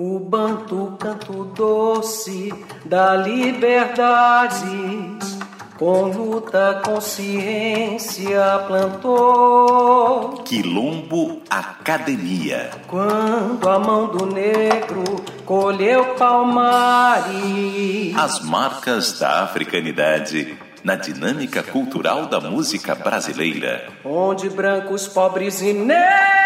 O banto canto doce da liberdade, com luta consciência plantou. Quilombo Academia. Quando a mão do negro colheu palmares. As marcas da africanidade na dinâmica cultural da música brasileira. Onde brancos, pobres e negros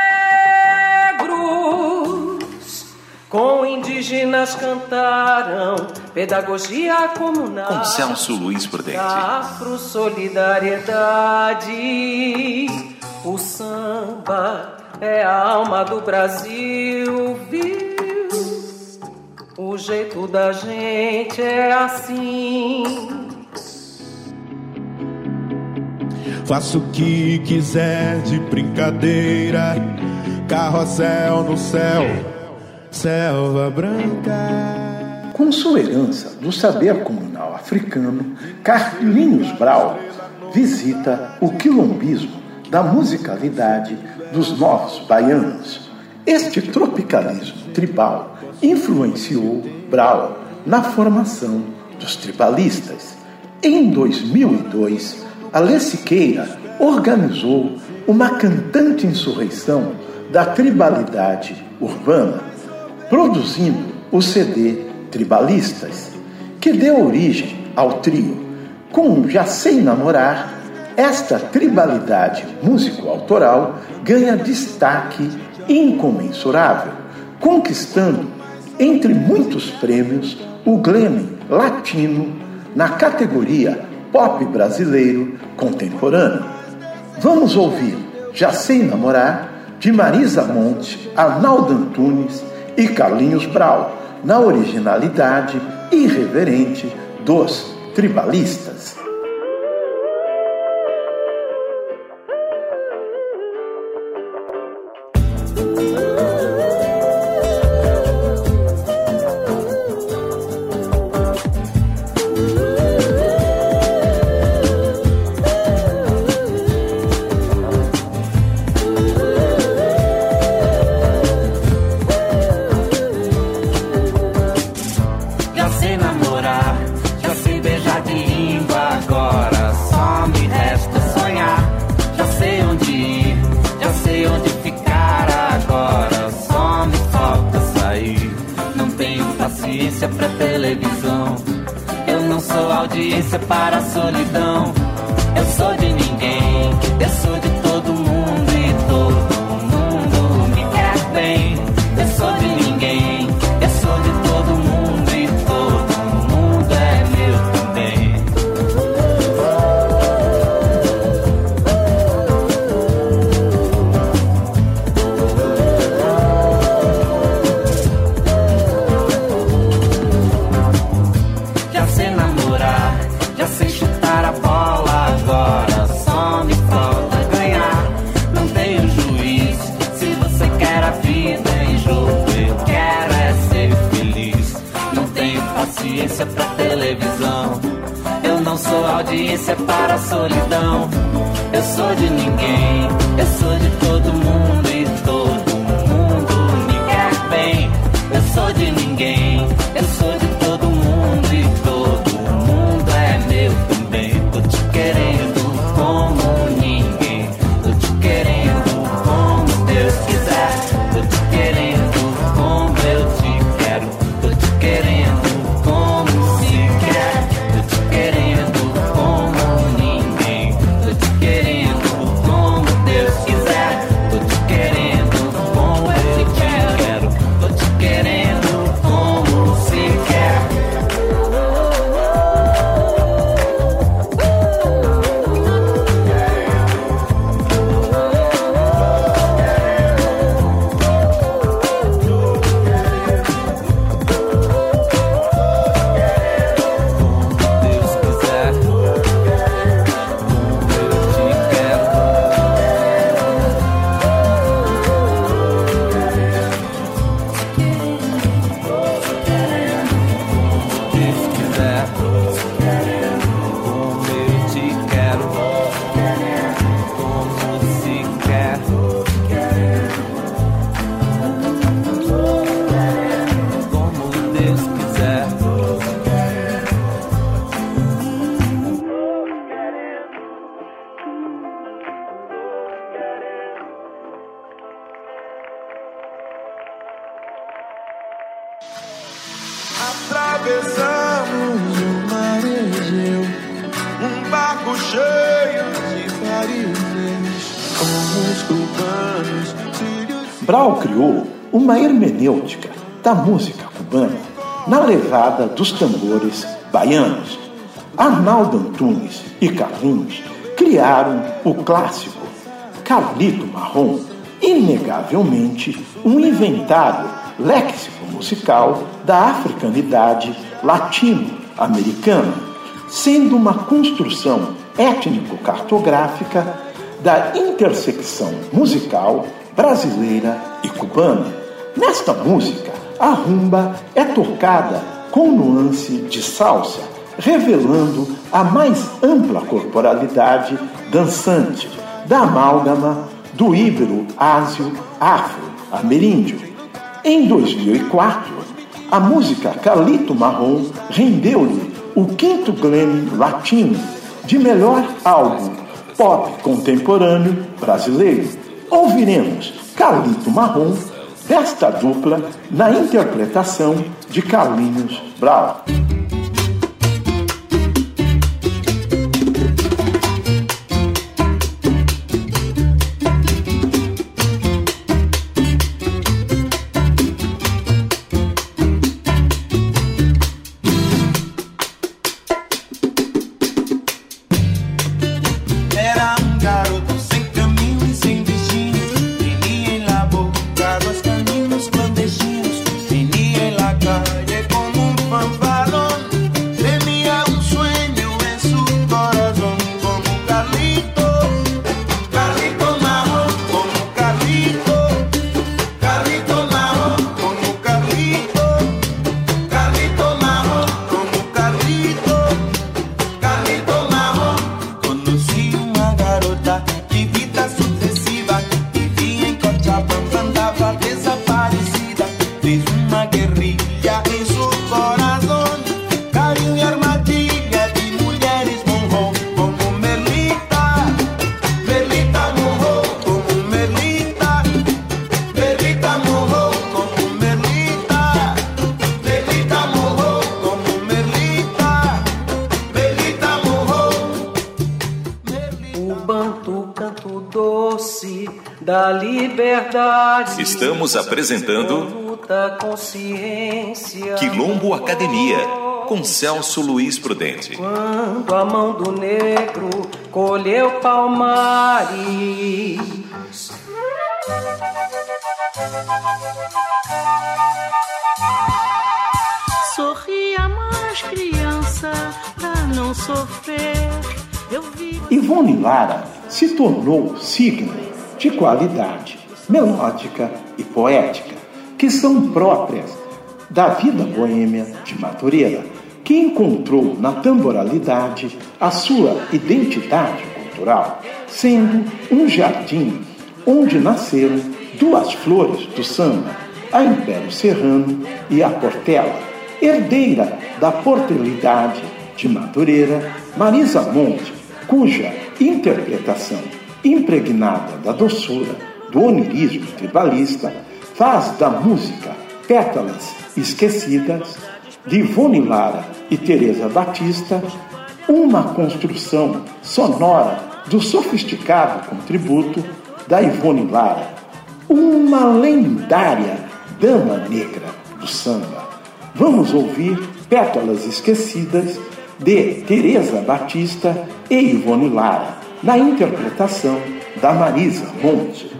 com indígenas cantaram pedagogia comunal. Com Celso Luiz Prudente. Afro solidariedade. O samba é a alma do Brasil, viu? O jeito da gente é assim. Faço o que quiser de brincadeira. Carrossel no céu, selva branca. Com sua herança do saber comunal africano, Carlinhos Brau visita o quilombismo da musicalidade dos novos baianos. Este tropicalismo tribal influenciou Brau na formação dos tribalistas. Em 2002, Alê Siqueira organizou uma cantante insurreição da tribalidade urbana, produzindo o CD Tribalistas, que deu origem ao trio. Com Já Sei Namorar, esta tribalidade músico-autoral ganha destaque incomensurável, conquistando, entre muitos prêmios, o Grammy Latino na categoria Pop Brasileiro Contemporâneo. Vamos ouvir Já Sei Namorar, de Marisa Monte, Arnaldo Antunes e Carlinhos Brau, na originalidade irreverente dos tribalistas. Paciência pra televisão. Eu não sou audiência para a solidão. Eu sou de ninguém, eu sou de todo audiência para a solidão. Eu sou de ninguém, eu sou de todo mundo e todo mundo me quer bem. Eu sou de ninguém, Brau criou uma hermenêutica da música cubana na levada dos tambores baianos. Arnaldo Antunes e Carlinhos criaram o clássico Carlito Marrom, inegavelmente um inventário léxico musical da africanidade latino-americana, sendo uma construção étnico-cartográfica da intersecção musical brasileira e cubana. Nesta música, a rumba é tocada com nuance de salsa, revelando a mais ampla corporalidade dançante da amálgama do híbrido ásio-afro-ameríndio. Em 2004, a música Calito Marrom rendeu-lhe o quinto Grammy Latino de melhor álbum pop contemporâneo brasileiro. Ouviremos Calito Marrom desta dupla na interpretação de Carlinhos Brau. Estamos apresentando Quilombo Academia com Celso Luiz Prudente. Quando a mão do negro colheu palmares. Sorria mais criança pra não sofrer. Eu vi... Ivone Lara se tornou signo de qualidade melódica e poética, que são próprias da vida boêmia de Madureira, que encontrou na tamboralidade a sua identidade cultural, sendo um jardim onde nasceram duas flores do samba, a Império Serrano e a Portela, herdeira da portelidade de Madureira, Marisa Monte, cuja interpretação impregnada da doçura do onirismo tribalista, faz da música Pétalas Esquecidas, de Ivone Lara e Teresa Batista, uma construção sonora do sofisticado contributo da Ivone Lara, uma lendária dama negra do samba. Vamos ouvir Pétalas Esquecidas de Teresa Batista e Ivone Lara, na interpretação da Marisa Monte.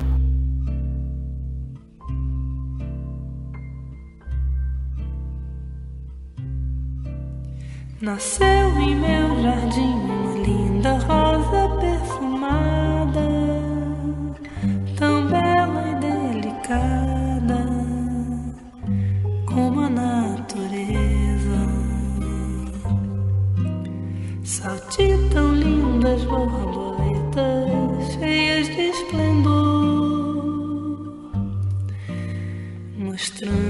Nasceu em meu jardim uma linda rosa perfumada, tão bela e delicada como a natureza. Saltitam lindas borboletas cheias de esplendor, mostrando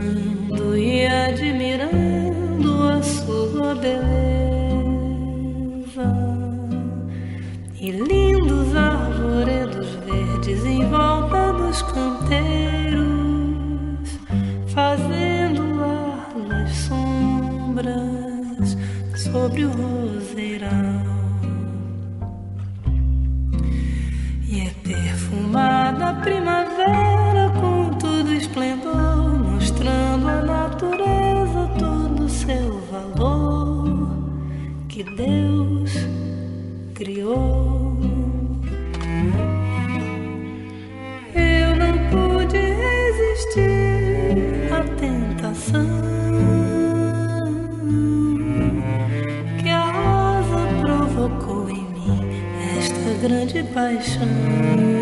grande paixão.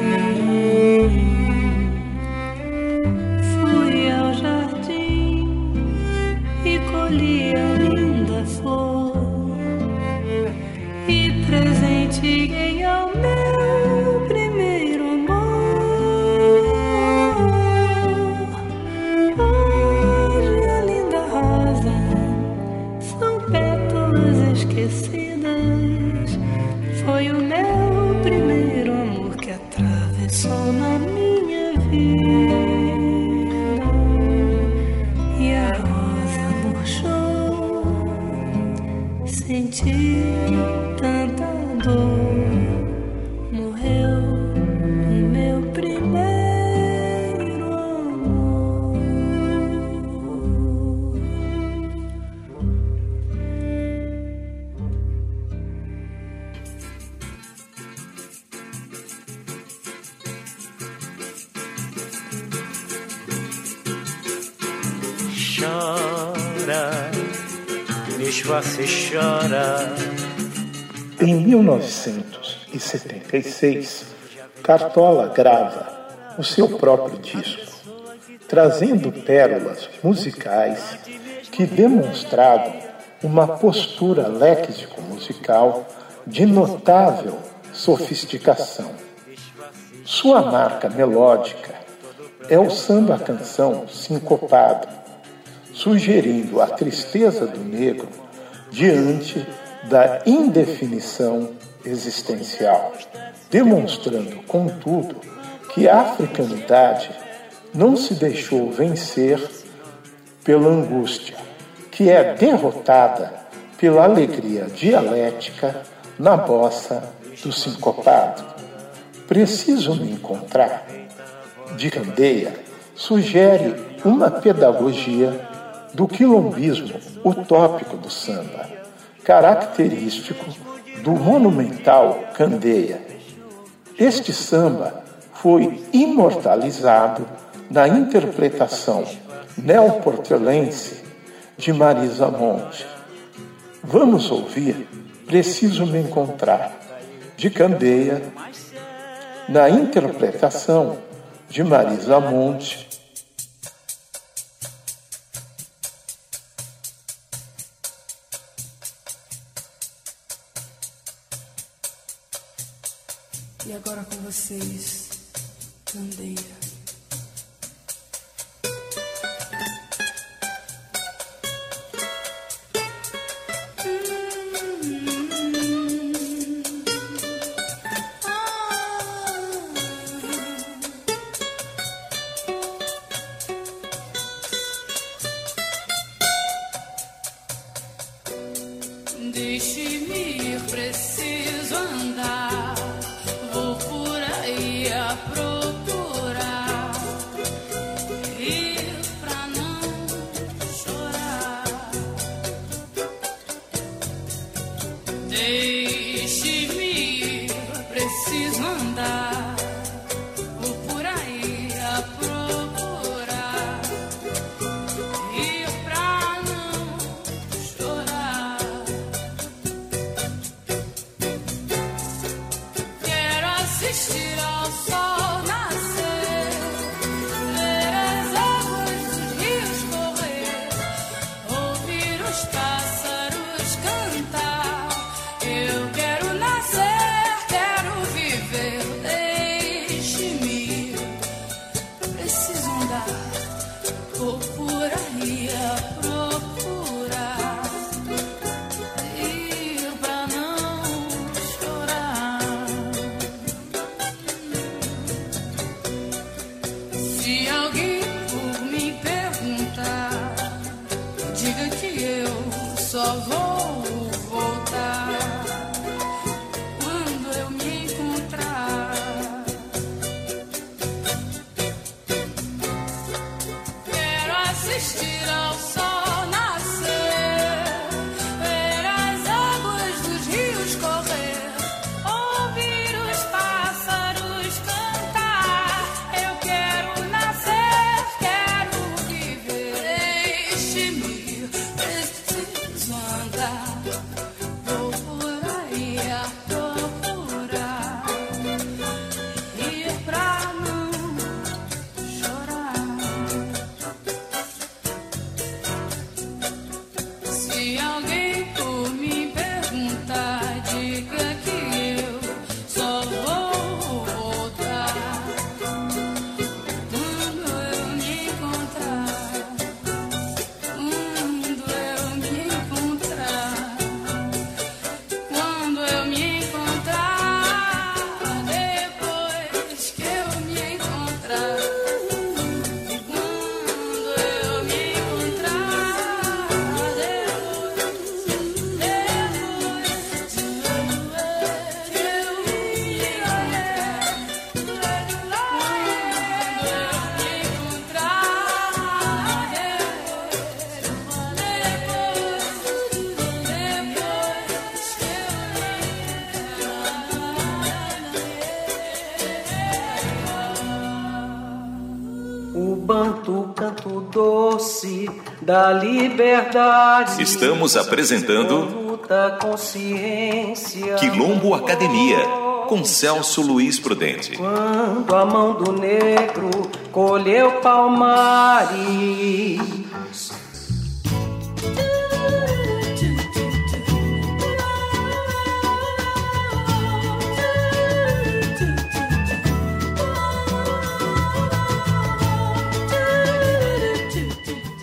Você chora. Em 1976, Cartola grava o seu próprio disco, trazendo pérolas musicais que demonstravam uma postura léxico-musical de notável sofisticação. Sua marca melódica é o samba-canção sincopado, sugerindo a tristeza do negro diante da indefinição existencial, demonstrando, contudo, que a africanidade não se deixou vencer pela angústia, que é derrotada pela alegria dialética na bossa do sincopado. Preciso me encontrar. De Candeia sugere uma pedagogia do quilombismo utópico do samba, característico do monumental Candeia. Este samba foi imortalizado na interpretação neoportelense de Marisa Monte. Vamos ouvir Preciso Me Encontrar, de Candeia, na interpretação de Marisa Monte E agora com vocês, Candeia. Da liberdade. Estamos apresentando Quilombo Academia com Celso Luiz Prudente. Quando a mão do negro colheu palmares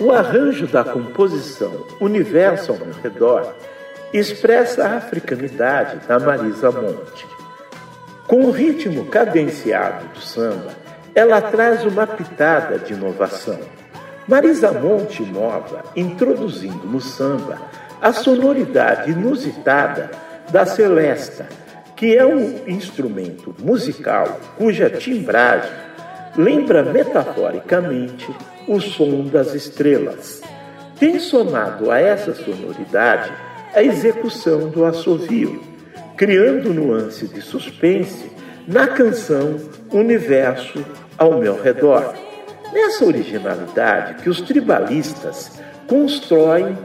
O arranjo da composição Universo ao meu redor expressa a africanidade da Marisa Monte. Com o ritmo cadenciado do samba, ela traz uma pitada de inovação. Marisa Monte inova, introduzindo no samba a sonoridade inusitada da celesta, que é um instrumento musical cuja timbragem lembra metaforicamente o som das estrelas. Tem somado a essa sonoridade a execução do assovio, criando nuance de suspense na canção Universo ao meu redor. Nessa originalidade que os tribalistas constroem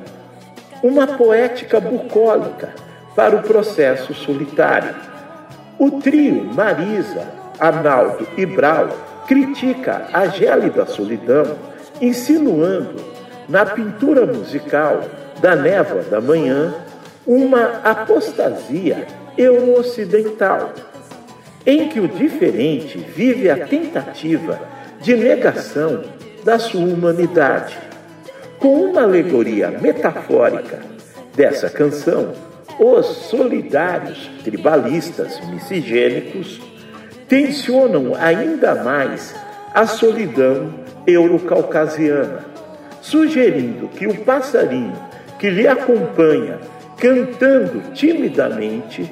uma poética bucólica para o processo solitário. O trio Marisa, Arnaldo e Brau critica a gélida solidão insinuando na pintura musical da névoa da manhã uma apostasia euro-ocidental, em que o diferente vive a tentativa de negação da sua humanidade. Com uma alegoria metafórica dessa canção, os solidários tribalistas miscigênicos tensionam ainda mais a solidão eurocaucasiana, sugerindo que o passarinho que lhe acompanha cantando timidamente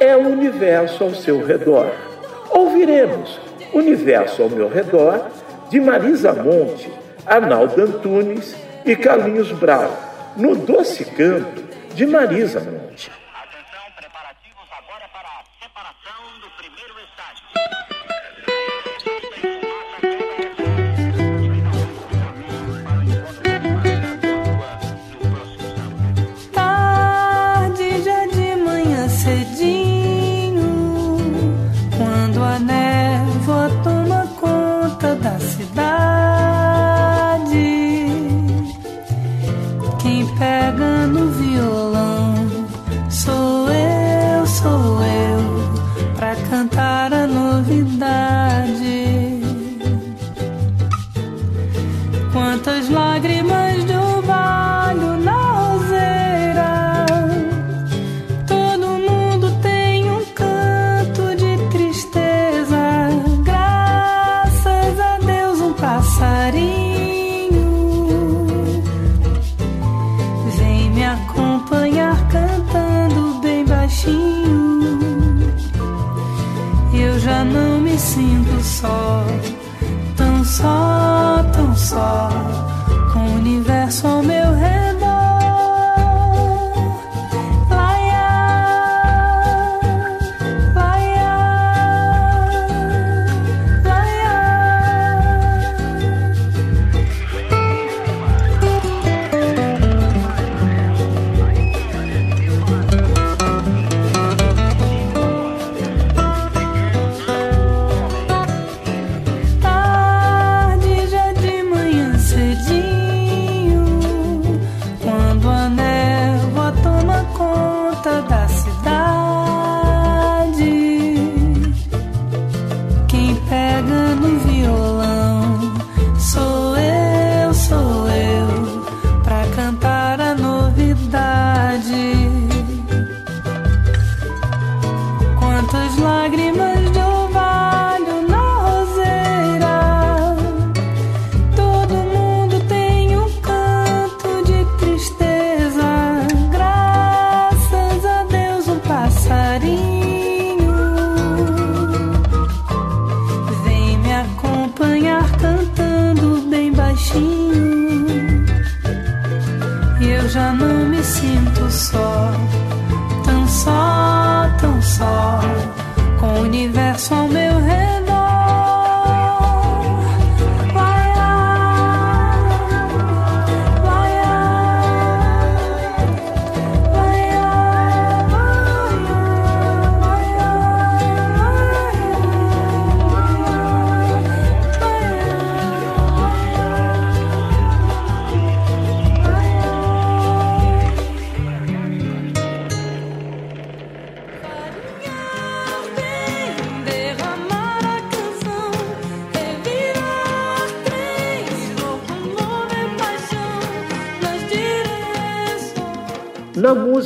é o universo ao seu redor. Ouviremos Universo ao meu redor de Marisa Monte, Arnaldo Antunes e Carlinhos Brau, no doce canto de Marisa Monte.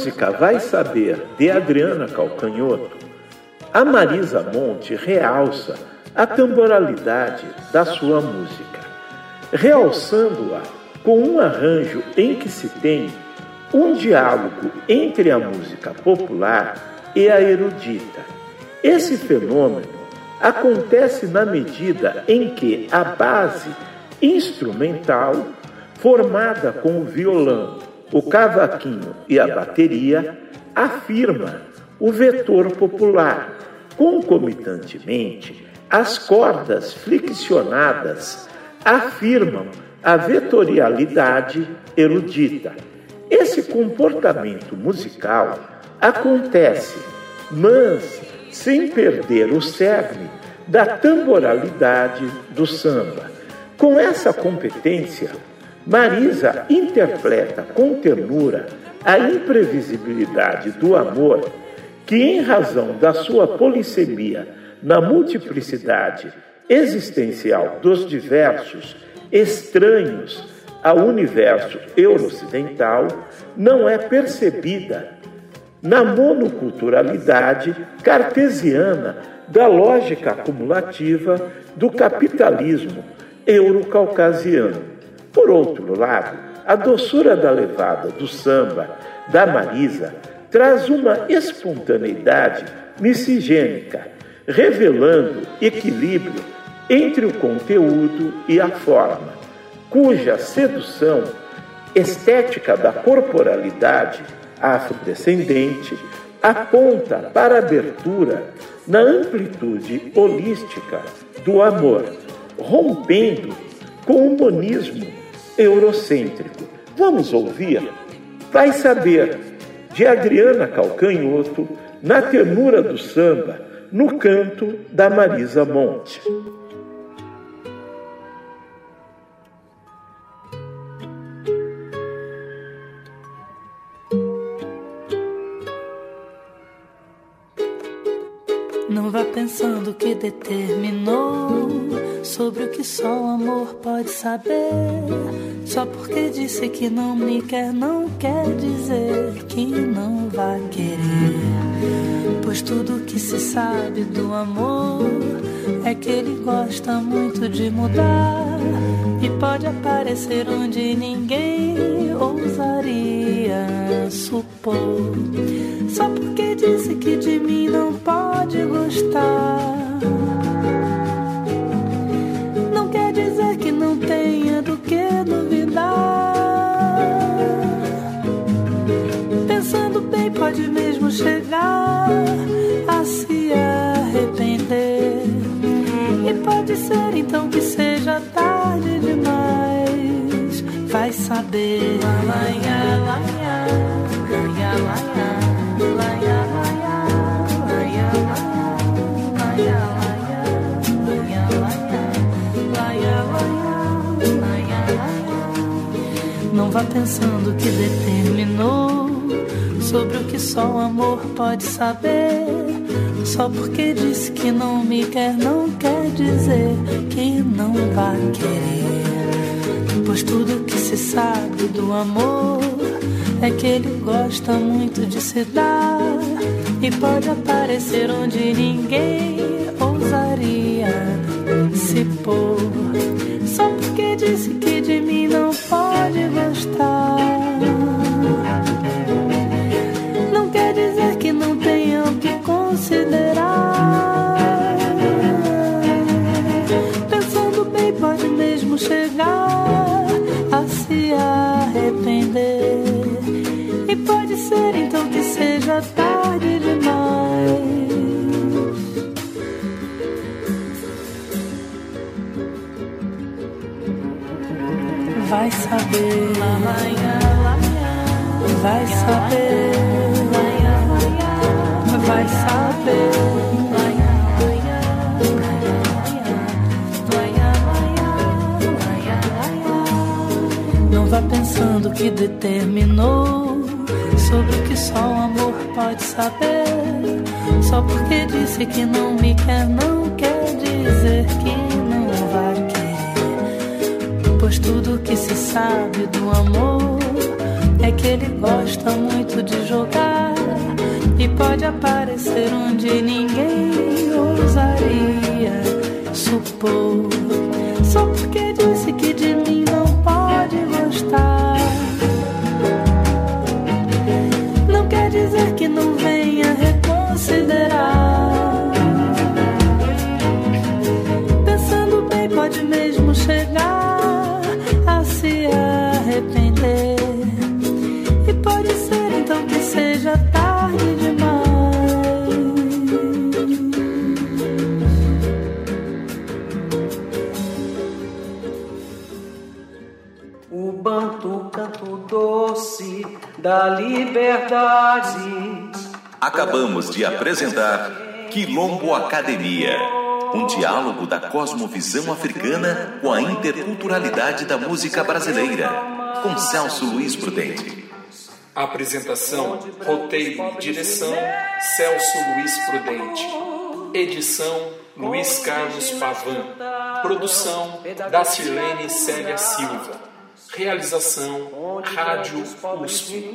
Música Vai Saber, de Adriana Calcanhoto, a Marisa Monte realça a temporalidade da sua música, realçando-a com um arranjo em que se tem um diálogo entre a música popular e a erudita. Esse fenômeno acontece na medida em que a base instrumental, formada com o violão, o cavaquinho e a bateria afirma o vetor popular. Concomitantemente, as cordas flexionadas afirmam a vetorialidade erudita. Esse comportamento musical acontece, mas sem perder o cerne da tamboralidade do samba. Com essa competência, Marisa interpreta com ternura a imprevisibilidade do amor que, em razão da sua polissemia na multiplicidade existencial dos diversos estranhos ao universo euro-ocidental, não é percebida na monoculturalidade cartesiana da lógica acumulativa do capitalismo eurocaucasiano. Por outro lado, a doçura da levada do samba, da Marisa, traz uma espontaneidade miscigênica, revelando equilíbrio entre o conteúdo e a forma, cuja sedução estética da corporalidade afrodescendente aponta para a abertura na amplitude holística do amor, rompendo com o monismo eurocêntrico. Vamos ouvir? Vai saber, de Adriana Calcanhoto, na ternura do samba, no canto da Marisa Monte. Não vá pensando que determinou sobre o que só o amor pode saber. Só porque disse que não me quer, não quer dizer que não vai querer. Pois tudo que se sabe do amor é que ele gosta muito de mudar e pode aparecer onde ninguém ousaria supor saber. Só porque disse que não me quer, não quer dizer que não vai querer. Pois tudo que se sabe do amor é que ele gosta muito de se dar e pode aparecer onde ninguém ousaria se pôr. Só porque disse que de mim não pode gostar. Que não tenha o que considerar. Pensando bem, pode mesmo chegar a se arrepender. E pode ser então que seja tarde demais. Vai saber, vai saber, determinou sobre o que só o amor pode saber. Só porque disse que não me quer, não quer dizer que não vai querer. Pois tudo que se sabe do amor é que ele gosta muito de jogar e pode aparecer onde ninguém ousaria supor. Só porque E pode ser então que seja tarde demais. O banto canto doce da liberdade. Acabamos de apresentar Quilombo Academia, um diálogo da cosmovisão africana com a interculturalidade da música brasileira, com Celso Luiz Prudente. Apresentação, roteiro e direção: Celso Luiz Prudente. Edição: Luiz Carlos Pavan. Produção: Dacilene Célia Silva. Realização: Rádio USP.